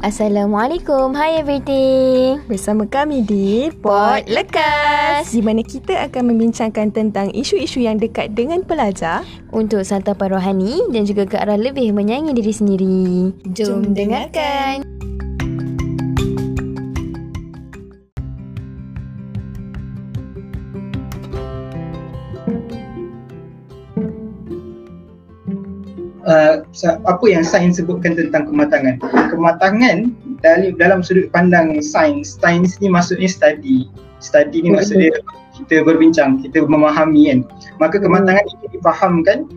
Assalamualaikum, hi everything. Bersama kami di Pot Lekas. Di mana kita akan membincangkan tentang isu-isu yang dekat dengan pelajar Untuk santapan rohani dan juga ke arah lebih menyayangi diri sendiri. Jom, Jom dengarkan. Uh, apa yang sains sebutkan tentang kematangan. Kematangan dalam dalam sudut pandang sains, sains ni maksudnya study. Study ni maksudnya kita berbincang, kita memahami kan. Maka kematangan ini difahamkan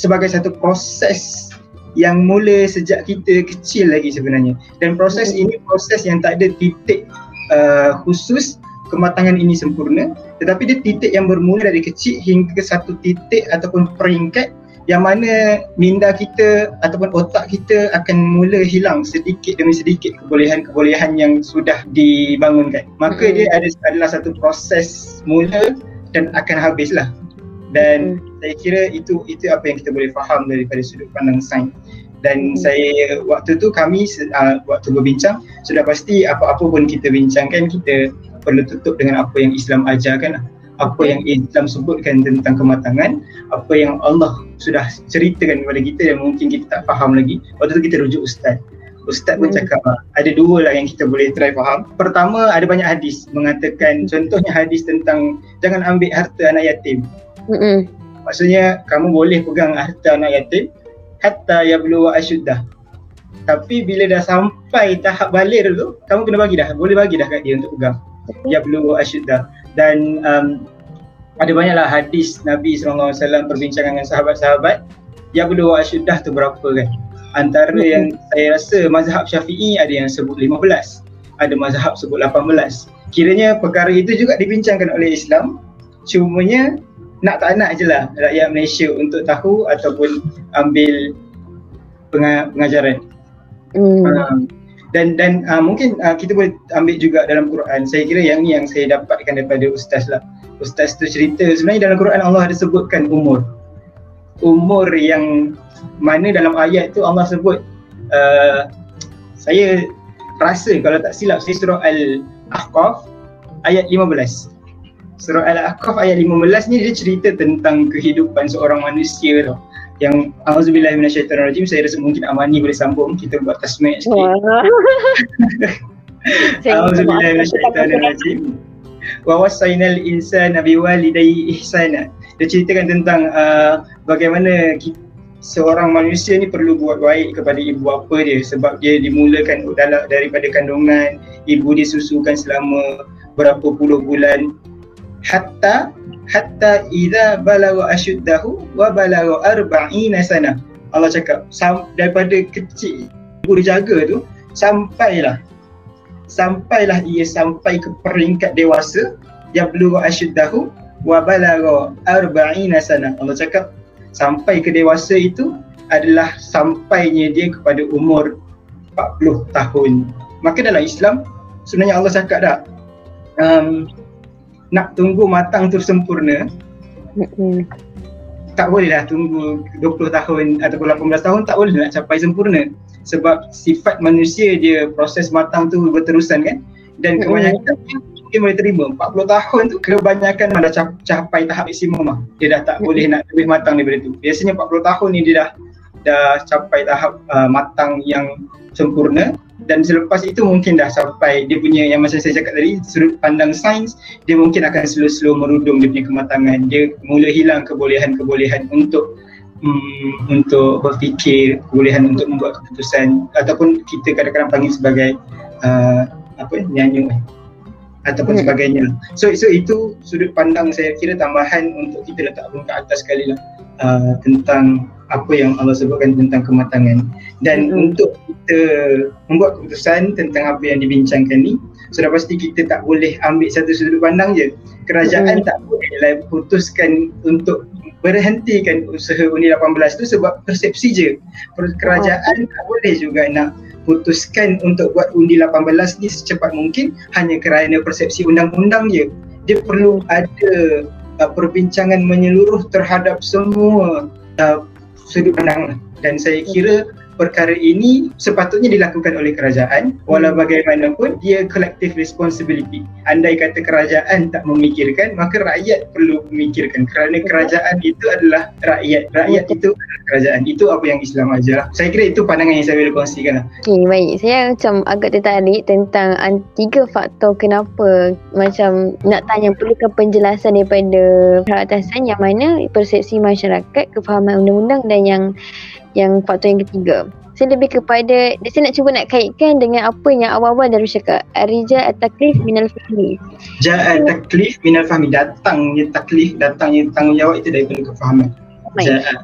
sebagai satu proses yang mula sejak kita kecil lagi sebenarnya. Dan proses ini proses yang tak ada titik uh, khusus kematangan ini sempurna tetapi dia titik yang bermula dari kecil hingga satu titik ataupun peringkat yang mana minda kita ataupun otak kita akan mula hilang sedikit demi sedikit kebolehan-kebolehan yang sudah dibangunkan. Maka mm. dia ada adalah satu proses mula dan akan habislah. Dan mm. saya kira itu itu apa yang kita boleh faham daripada sudut pandang sains. Dan mm. saya waktu tu kami uh, waktu berbincang sudah pasti apa-apa pun kita bincangkan kita perlu tutup dengan apa yang Islam ajarkan apa yang Islam sebutkan tentang kematangan, apa yang Allah sudah ceritakan kepada kita yang mungkin kita tak faham lagi. Waktu tu kita rujuk ustaz. Ustaz pun hmm. cakap ada dua lah yang kita boleh try faham. Pertama ada banyak hadis mengatakan contohnya hadis tentang jangan ambil harta anak yatim. Hmm. Maksudnya kamu boleh pegang harta anak yatim hatta yablu wa asyuddah. Tapi bila dah sampai tahap balir tu, kamu kena bagi dah. Boleh bagi dah kat dia untuk pegang. Yablu wa asyuddah dan um, ada banyaklah hadis Nabi SAW perbincangan dengan sahabat-sahabat yang berdua asyudah tu berapa kan antara mm-hmm. yang saya rasa mazhab syafi'i ada yang sebut 15 ada mazhab sebut 18 kiranya perkara itu juga dibincangkan oleh Islam cumanya nak tak nak je lah rakyat Malaysia untuk tahu ataupun ambil pengajaran mm. um, dan dan uh, mungkin uh, kita boleh ambil juga dalam Quran. Saya kira yang ni yang saya dapatkan daripada ustaz lah. Ustaz tu cerita sebenarnya dalam Quran Allah ada sebutkan umur. Umur yang mana dalam ayat tu Allah sebut uh, saya rasa kalau tak silap saya surah Al-Ahqaf ayat 15 surah Al-Ahqaf ayat 15 ni dia cerita tentang kehidupan seorang manusia tau yang auzubillahi minasyaitonirrajim saya rasa mungkin Amani boleh sambung kita buat tasmih sikit. auzubillahi minasyaitonirrajim. Wa wasainal insana biwalidayhi ihsana. Dia ceritakan tentang uh, bagaimana kita, seorang manusia ni perlu buat baik kepada ibu bapa dia sebab dia dimulakan dalam daripada kandungan ibu disusukan selama berapa puluh bulan hatta hatta idza balagha ashuddahu wa balagha arba'ina sana. Allah cakap daripada kecil ibu dijaga tu sampailah sampailah ia sampai ke peringkat dewasa yang belugha ashuddahu wa balagha arba'ina sana. Allah cakap sampai ke dewasa itu adalah sampainya dia kepada umur 40 tahun. Maka dalam Islam sebenarnya Allah cakap dah um, nak tunggu matang tu sempurna mm-hmm. tak boleh lah tunggu 20 tahun ataupun 18 tahun tak boleh nak capai sempurna sebab sifat manusia dia proses matang tu berterusan kan dan kebanyakan mm-hmm. dia boleh terima 40 tahun tu kebanyakan dah capai tahap maksimum lah dia dah tak mm-hmm. boleh nak lebih matang daripada tu biasanya 40 tahun ni dia dah dah capai tahap uh, matang yang sempurna dan selepas itu mungkin dah sampai dia punya yang macam saya cakap tadi sudut pandang sains dia mungkin akan slow-slow merudum dia punya kematangan dia mula hilang kebolehan-kebolehan untuk um, untuk berfikir kebolehan untuk membuat keputusan ataupun kita kadang-kadang panggil sebagai uh, apa nyanyi ataupun hmm. sebagainya so so itu sudut pandang saya kira tambahan untuk kita letak pun ke atas sekali lah uh, tentang apa yang Allah sebutkan tentang kematangan dan mm-hmm. untuk kita membuat keputusan tentang apa yang dibincangkan ni sudah pasti kita tak boleh ambil satu sudut pandang je kerajaan mm-hmm. tak boleh lah putuskan untuk berhentikan usaha undi 18 tu sebab persepsi je kerajaan oh. tak boleh juga nak putuskan untuk buat undi 18 ni secepat mungkin hanya kerana persepsi undang-undang je dia perlu ada uh, perbincangan menyeluruh terhadap semua uh, sudut pandang dan saya kira perkara ini sepatutnya dilakukan oleh kerajaan walau bagaimanapun dia collective responsibility. Andai kata kerajaan tak memikirkan maka rakyat perlu memikirkan. Kerana kerajaan itu adalah rakyat. Rakyat itu adalah kerajaan. Itu apa yang Islam ajar. Saya kira itu pandangan yang saya boleh kongsikan lah. Okay, baik. Saya macam agak tertarik tentang an- tiga faktor kenapa macam nak tanya perlukan penjelasan daripada pihak atasan yang mana persepsi masyarakat, kefahaman undang-undang dan yang yang faktor yang ketiga. Saya lebih kepada, saya nak cuba nak kaitkan dengan apa yang awal-awal dari cakap. Arijal at-taklif minal fahmi. Ja'a taklif minal fahmi datangnya taklif datangnya tanggungjawab itu daripada kefahaman. Ja'a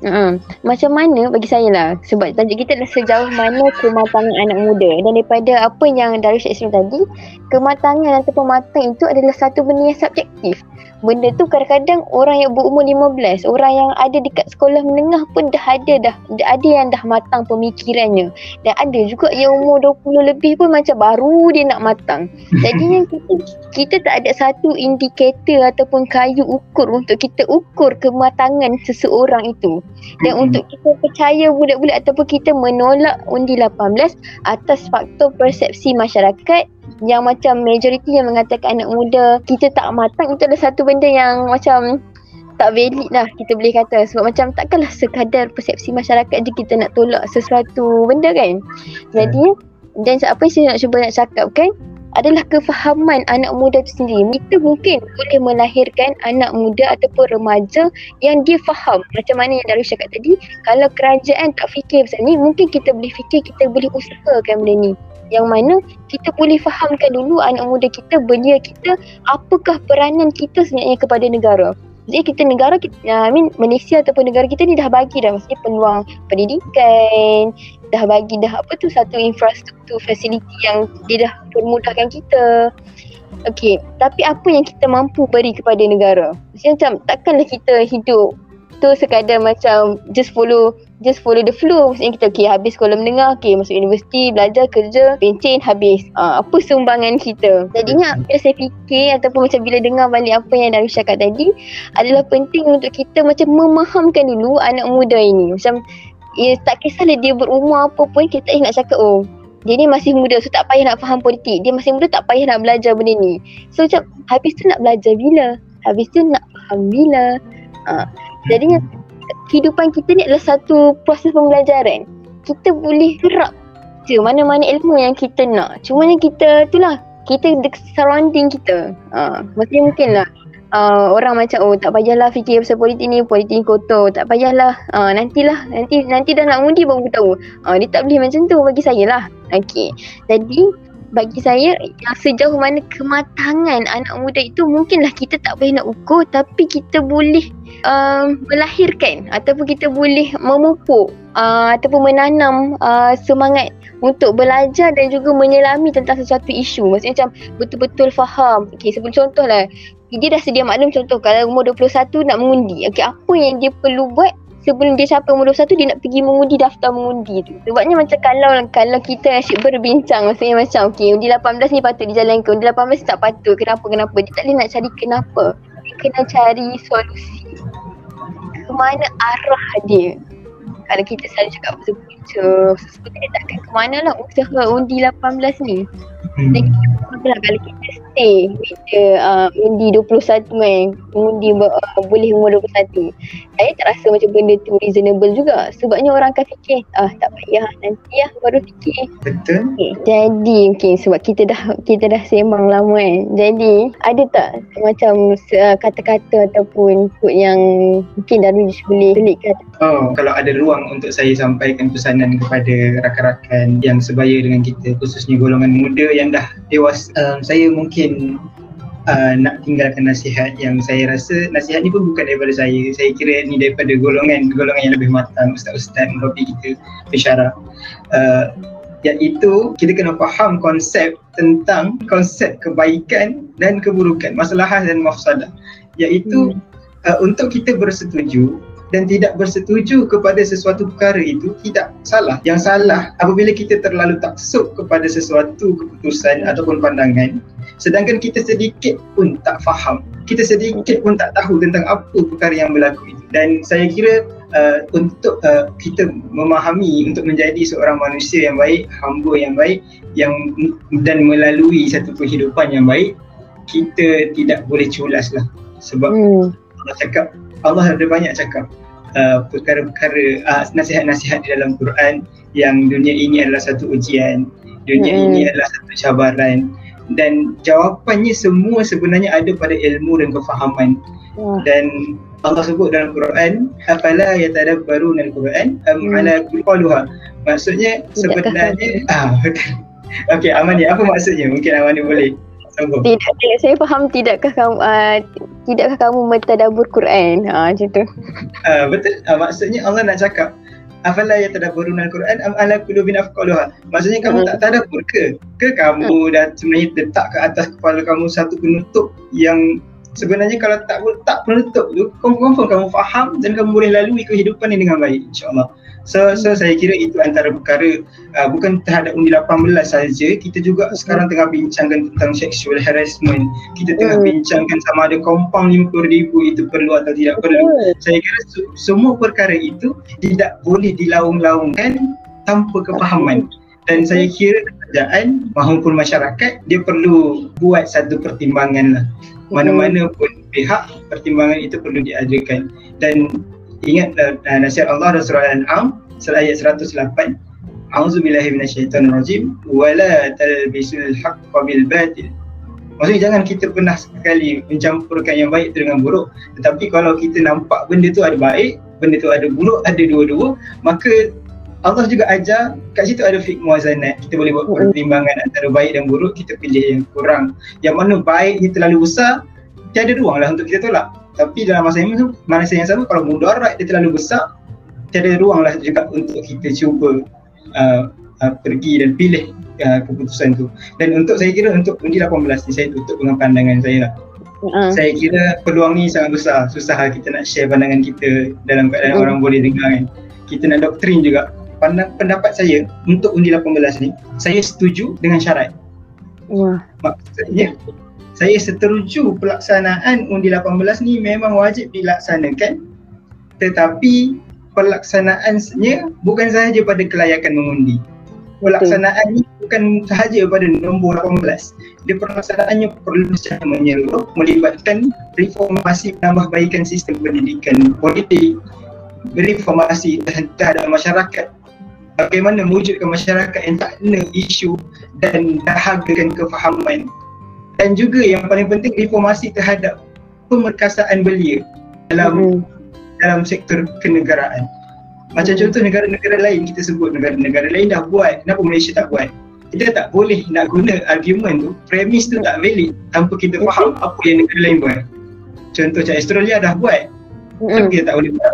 Uh-huh. Macam mana bagi saya lah Sebab tajuk kita adalah sejauh mana kematangan anak muda Dan daripada apa yang Darius Islam tadi Kematangan ataupun matang itu adalah satu benda yang subjektif Benda tu kadang-kadang orang yang berumur 15 Orang yang ada dekat sekolah menengah pun dah ada dah Ada yang dah matang pemikirannya. Dan ada juga yang umur 20 lebih pun macam baru dia nak matang. Jadinya kita, kita tak ada satu indikator ataupun kayu ukur Untuk kita ukur kematangan seseorang itu. Dan untuk kita percaya bulat-bulat ataupun kita menolak undi 18 atas faktor persepsi masyarakat yang macam majoriti yang mengatakan anak muda kita tak matang itu adalah satu benda yang macam tak valid lah kita boleh kata sebab macam takkanlah sekadar persepsi masyarakat je kita nak tolak sesuatu benda kan jadi dan apa yang saya nak cuba nak cakapkan adalah kefahaman anak muda itu sendiri. Kita mungkin boleh melahirkan anak muda ataupun remaja yang dia faham macam mana yang Darwish cakap tadi. Kalau kerajaan tak fikir pasal ni, mungkin kita boleh fikir, kita boleh usahakan benda ni. Yang mana kita boleh fahamkan dulu anak muda kita, belia kita, apakah peranan kita sebenarnya kepada negara. Jadi kita negara kita, I mean Malaysia ataupun negara kita ni dah bagi dah maksudnya peluang pendidikan, dah bagi dah apa tu satu infrastruktur fasiliti yang dia dah permudahkan kita. Okey, tapi apa yang kita mampu beri kepada negara? Maksudnya macam takkanlah kita hidup tu sekadar macam just follow just follow the flow. Maksudnya kita okay, habis sekolah menengah okay, masuk universiti belajar kerja pencen habis. Uh, apa sumbangan kita? Jadinya bila saya fikir ataupun macam bila dengar balik apa yang Darwish cakap tadi adalah penting untuk kita macam memahamkan dulu anak muda ini. Macam ya, tak kisahlah dia berumur apa pun kita nak cakap oh dia ni masih muda so tak payah nak faham politik. Dia masih muda tak payah nak belajar benda ni. So macam habis tu nak belajar bila? Habis tu nak faham bila? Uh, Jadinya kehidupan kita ni adalah satu proses pembelajaran. Kita boleh serap je mana-mana ilmu yang kita nak. Cuma yang kita itulah kita the surrounding kita. Ha, maksudnya mungkin lah uh, orang macam oh tak payahlah fikir pasal politik ni, politik ni kotor. Tak payahlah. Uh, nantilah nanti nanti dah nak undi baru tahu. Uh, dia tak boleh macam tu bagi saya lah. Okey. Jadi bagi saya yang sejauh mana kematangan anak muda itu mungkinlah kita tak boleh nak ukur tapi kita boleh um, melahirkan ataupun kita boleh memupuk uh, ataupun menanam uh, semangat untuk belajar dan juga menyelami tentang sesuatu isu. Maksudnya macam betul-betul faham. Okay, sebelum contoh lah. Dia dah sedia maklum contoh kalau umur 21 nak mengundi. Okay, apa yang dia perlu buat sebelum dia sampai umur 21 dia nak pergi mengundi daftar mengundi tu. Sebabnya macam kalau kalau kita asyik berbincang maksudnya macam okey undi 18 ni patut dijalankan, undi 18 ni tak patut. Kenapa kenapa? Dia tak boleh nak cari kenapa. Dia kena cari solusi. Ke mana arah dia? Kalau kita selalu cakap pasal punca, dia takkan ke mana lah usaha undi 18 ni. Hmm. Dan kita lah kalau kita stay bila uh, undi 21 kan, undi uh, boleh umur 21. Saya tak rasa macam benda tu reasonable juga. Sebabnya orang akan fikir, ah tak payah nanti lah baru fikir. Betul? Okay. Jadi mungkin sebab kita dah kita dah sembang lama kan. Jadi ada tak macam uh, kata-kata ataupun quote yang mungkin Darwish boleh selitkan? Oh, kalau ada ruang untuk saya sampaikan pesanan kepada rakan-rakan yang sebaya dengan kita khususnya golongan muda yang dah dewasa um, saya mungkin uh, nak tinggalkan nasihat yang saya rasa nasihat ni pun bukan daripada saya. Saya kira ni daripada golongan golongan yang lebih matang ustaz-ustaz murabi kita pensyarah. Uh, iaitu kita kena faham konsep tentang konsep kebaikan dan keburukan masalah dan mafsadah. Iaitu uh, untuk kita bersetuju dan tidak bersetuju kepada sesuatu perkara itu tidak salah. Yang salah apabila kita terlalu taksub kepada sesuatu keputusan ataupun pandangan sedangkan kita sedikit pun tak faham. Kita sedikit pun tak tahu tentang apa perkara yang berlaku itu. Dan saya kira uh, untuk uh, kita memahami untuk menjadi seorang manusia yang baik, hamba yang baik yang dan melalui satu kehidupan yang baik, kita tidak boleh culas lah. Sebab hmm. Allah cakap, Allah ada banyak cakap uh, perkara-perkara, uh, nasihat-nasihat di dalam Quran yang dunia ini adalah satu ujian, dunia hmm. ini adalah satu cabaran dan jawapannya semua sebenarnya ada pada ilmu dan kefahaman. Hmm. Dan Allah sebut dalam Quran afala yatadabbarun al-Quran am hmm. ala quluha maksudnya sebenarnya ah okey Amani apa maksudnya? Mungkin Amani boleh sambung. Tidak, tidak. Saya faham tidakkah kamu uh, tidakkah kamu mentadabbur Quran? Ha macam tu. Uh, betul. Uh, maksudnya Allah nak cakap afala yatadabbarun al-Quran am ala qulubin afqaluha maksudnya kamu hmm. tak tadabbur ke ke kamu hmm. dah sebenarnya letak ke atas kepala kamu satu penutup yang sebenarnya kalau tak tak penutup tu confirm kamu faham dan kamu boleh lalui kehidupan ini dengan baik insyaallah so so saya kira itu antara perkara uh, bukan terhadap undi 18 saja kita juga sekarang tengah bincangkan tentang sexual harassment. Kita tengah hmm. bincangkan sama ada kompang 50000 itu perlu atau tidak perlu. Saya kira su- semua perkara itu tidak boleh dilaung-laungkan tanpa kefahaman. Dan saya kira kerajaan maupun masyarakat dia perlu buat satu pertimbangan lah. Mana-mana pun pihak pertimbangan itu perlu diadakan dan ingat uh, nasihat Allah dalam surah Al-An'am ayat 108 A'udzubillahi minasyaitonirrajim wala talbisul haqqa bil batil. Maksudnya jangan kita pernah sekali mencampurkan yang baik dengan buruk. Tetapi kalau kita nampak benda tu ada baik Benda tu ada buruk, ada dua-dua Maka Allah juga ajar kat situ ada fik muazanat. Kita boleh buat pertimbangan antara baik dan buruk kita pilih yang kurang. Yang mana baik ni terlalu besar tiada ruang lah untuk kita tolak tapi dalam masa yang, masa yang sama kalau mudarat dia terlalu besar tiada ruang lah juga untuk kita cuba uh, uh, pergi dan pilih uh, keputusan tu dan untuk saya kira untuk undi 18 ni saya tutup dengan pandangan saya lah Uh. Saya kira peluang ni sangat besar Susah lah kita nak share pandangan kita Dalam keadaan uh. orang boleh dengar kan Kita nak doktrin juga pandang, pendapat saya untuk undi 18 ni saya setuju dengan syarat. Wah. Maksudnya saya setuju pelaksanaan undi 18 ni memang wajib dilaksanakan tetapi pelaksanaannya bukan sahaja pada kelayakan mengundi. Pelaksanaan ni bukan sahaja pada nombor 18. Dia pelaksanaannya perlu secara menyeluruh melibatkan reformasi penambahbaikan sistem pendidikan politik, reformasi terhadap masyarakat bagaimana mewujudkan masyarakat yang tak kena isu dan dahagakan kefahaman dan juga yang paling penting reformasi terhadap pemerkasaan belia dalam mm. dalam sektor kenegaraan. Macam mm. contoh negara-negara lain kita sebut negara-negara lain dah buat, kenapa Malaysia tak buat? Kita tak boleh nak guna argument tu, premis tu tak valid tanpa kita faham apa yang negara lain buat. Contoh macam Australia dah buat, tapi kita tak boleh buat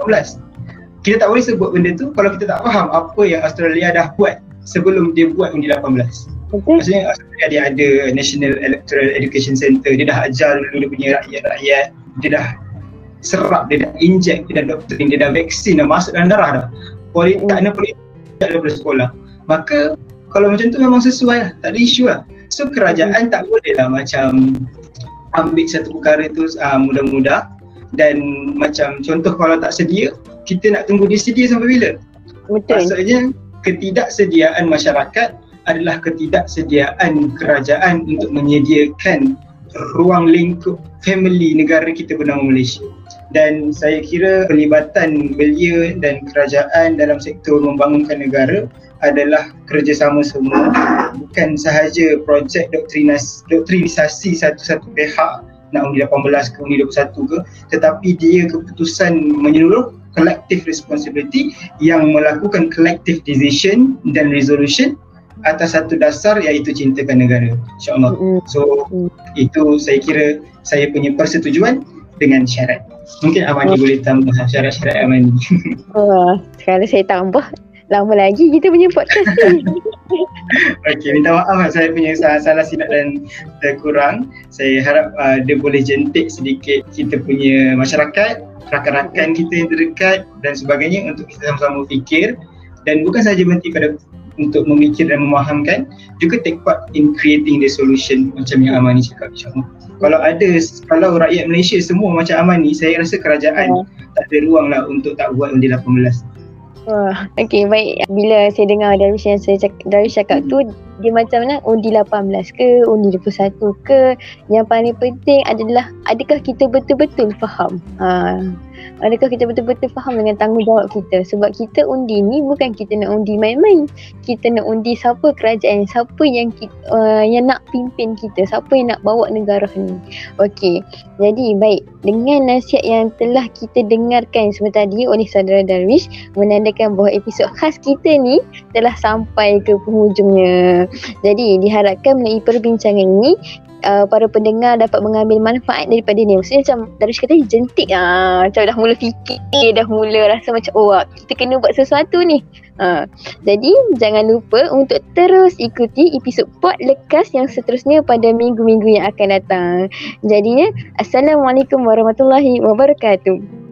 kita tak boleh sebut benda tu kalau kita tak faham apa yang Australia dah buat sebelum dia buat undi 18. Okay. Maksudnya dia ada National Electoral Education Center, dia dah ajar dulu dia punya rakyat-rakyat, dia dah serap, dia dah inject, dia dah doktrin, dia dah vaksin dah masuk dalam darah dah. Politik, mm. tak ada politik daripada sekolah. Maka kalau macam tu memang sesuai lah, tak ada isu lah. So kerajaan mm. tak boleh lah macam ambil satu perkara tu uh, mudah-mudah dan macam contoh kalau tak sedia kita nak tunggu dia sedia sampai bila? Betul. Maksudnya ketidaksediaan masyarakat adalah ketidaksediaan kerajaan untuk menyediakan ruang lingkup family negara kita bernama Malaysia. Dan saya kira pelibatan belia dan kerajaan dalam sektor membangunkan negara adalah kerjasama semua bukan sahaja projek doktrinas, doktrinisasi satu-satu pihak nak undi 18 ke undi 21 ke tetapi dia keputusan menyeluruh collective responsibility yang melakukan collective decision dan resolution atas satu dasar iaitu cintakan negara insyaallah. So itu saya kira saya punya persetujuan dengan syarat. Mungkin Amani oh. boleh tambah syarat-syarat Amani oh, kalau saya tambah lama lagi kita punya podcast ni. Okey, minta maaf lah saya punya salah, salah silap dan terkurang. Saya harap uh, dia boleh jentik sedikit kita punya masyarakat, rakan-rakan kita yang terdekat dan sebagainya untuk kita sama-sama fikir. Dan bukan sahaja berhenti pada untuk memikir dan memahamkan juga take part in creating the solution macam yang Amani cakap insyaAllah kalau ada kalau rakyat Malaysia semua macam Amani saya rasa kerajaan oh. tak ada ruang lah untuk tak buat undi 18 Wah, okay baik. Bila saya dengar dari yang saya cakap, dari cakap tu, dia macam mana undi 18 ke, undi 21 ke. Yang paling penting adalah adakah kita betul-betul faham. Ha, Adakah kita betul-betul faham dengan tanggungjawab kita? Sebab kita undi ni bukan kita nak undi main-main. Kita nak undi siapa kerajaan, siapa yang kita, uh, yang nak pimpin kita, siapa yang nak bawa negara ni. Okey. Jadi baik, dengan nasihat yang telah kita dengarkan sebentar tadi oleh saudara Darwish menandakan bahawa episod khas kita ni telah sampai ke penghujungnya. Jadi diharapkan melalui perbincangan ini uh, para pendengar dapat mengambil manfaat daripada ni. Maksudnya macam dari kata jentik ah macam dah mula fikir, dah mula rasa macam oh kita kena buat sesuatu ni. Uh, jadi jangan lupa untuk terus ikuti episod Pot Lekas yang seterusnya pada minggu-minggu yang akan datang. Jadinya Assalamualaikum warahmatullahi wabarakatuh.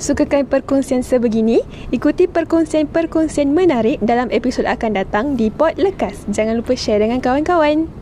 Sukakan perkongsian sebegini? Ikuti perkongsian-perkongsian menarik dalam episod akan datang di Pod Lekas. Jangan lupa share dengan kawan-kawan.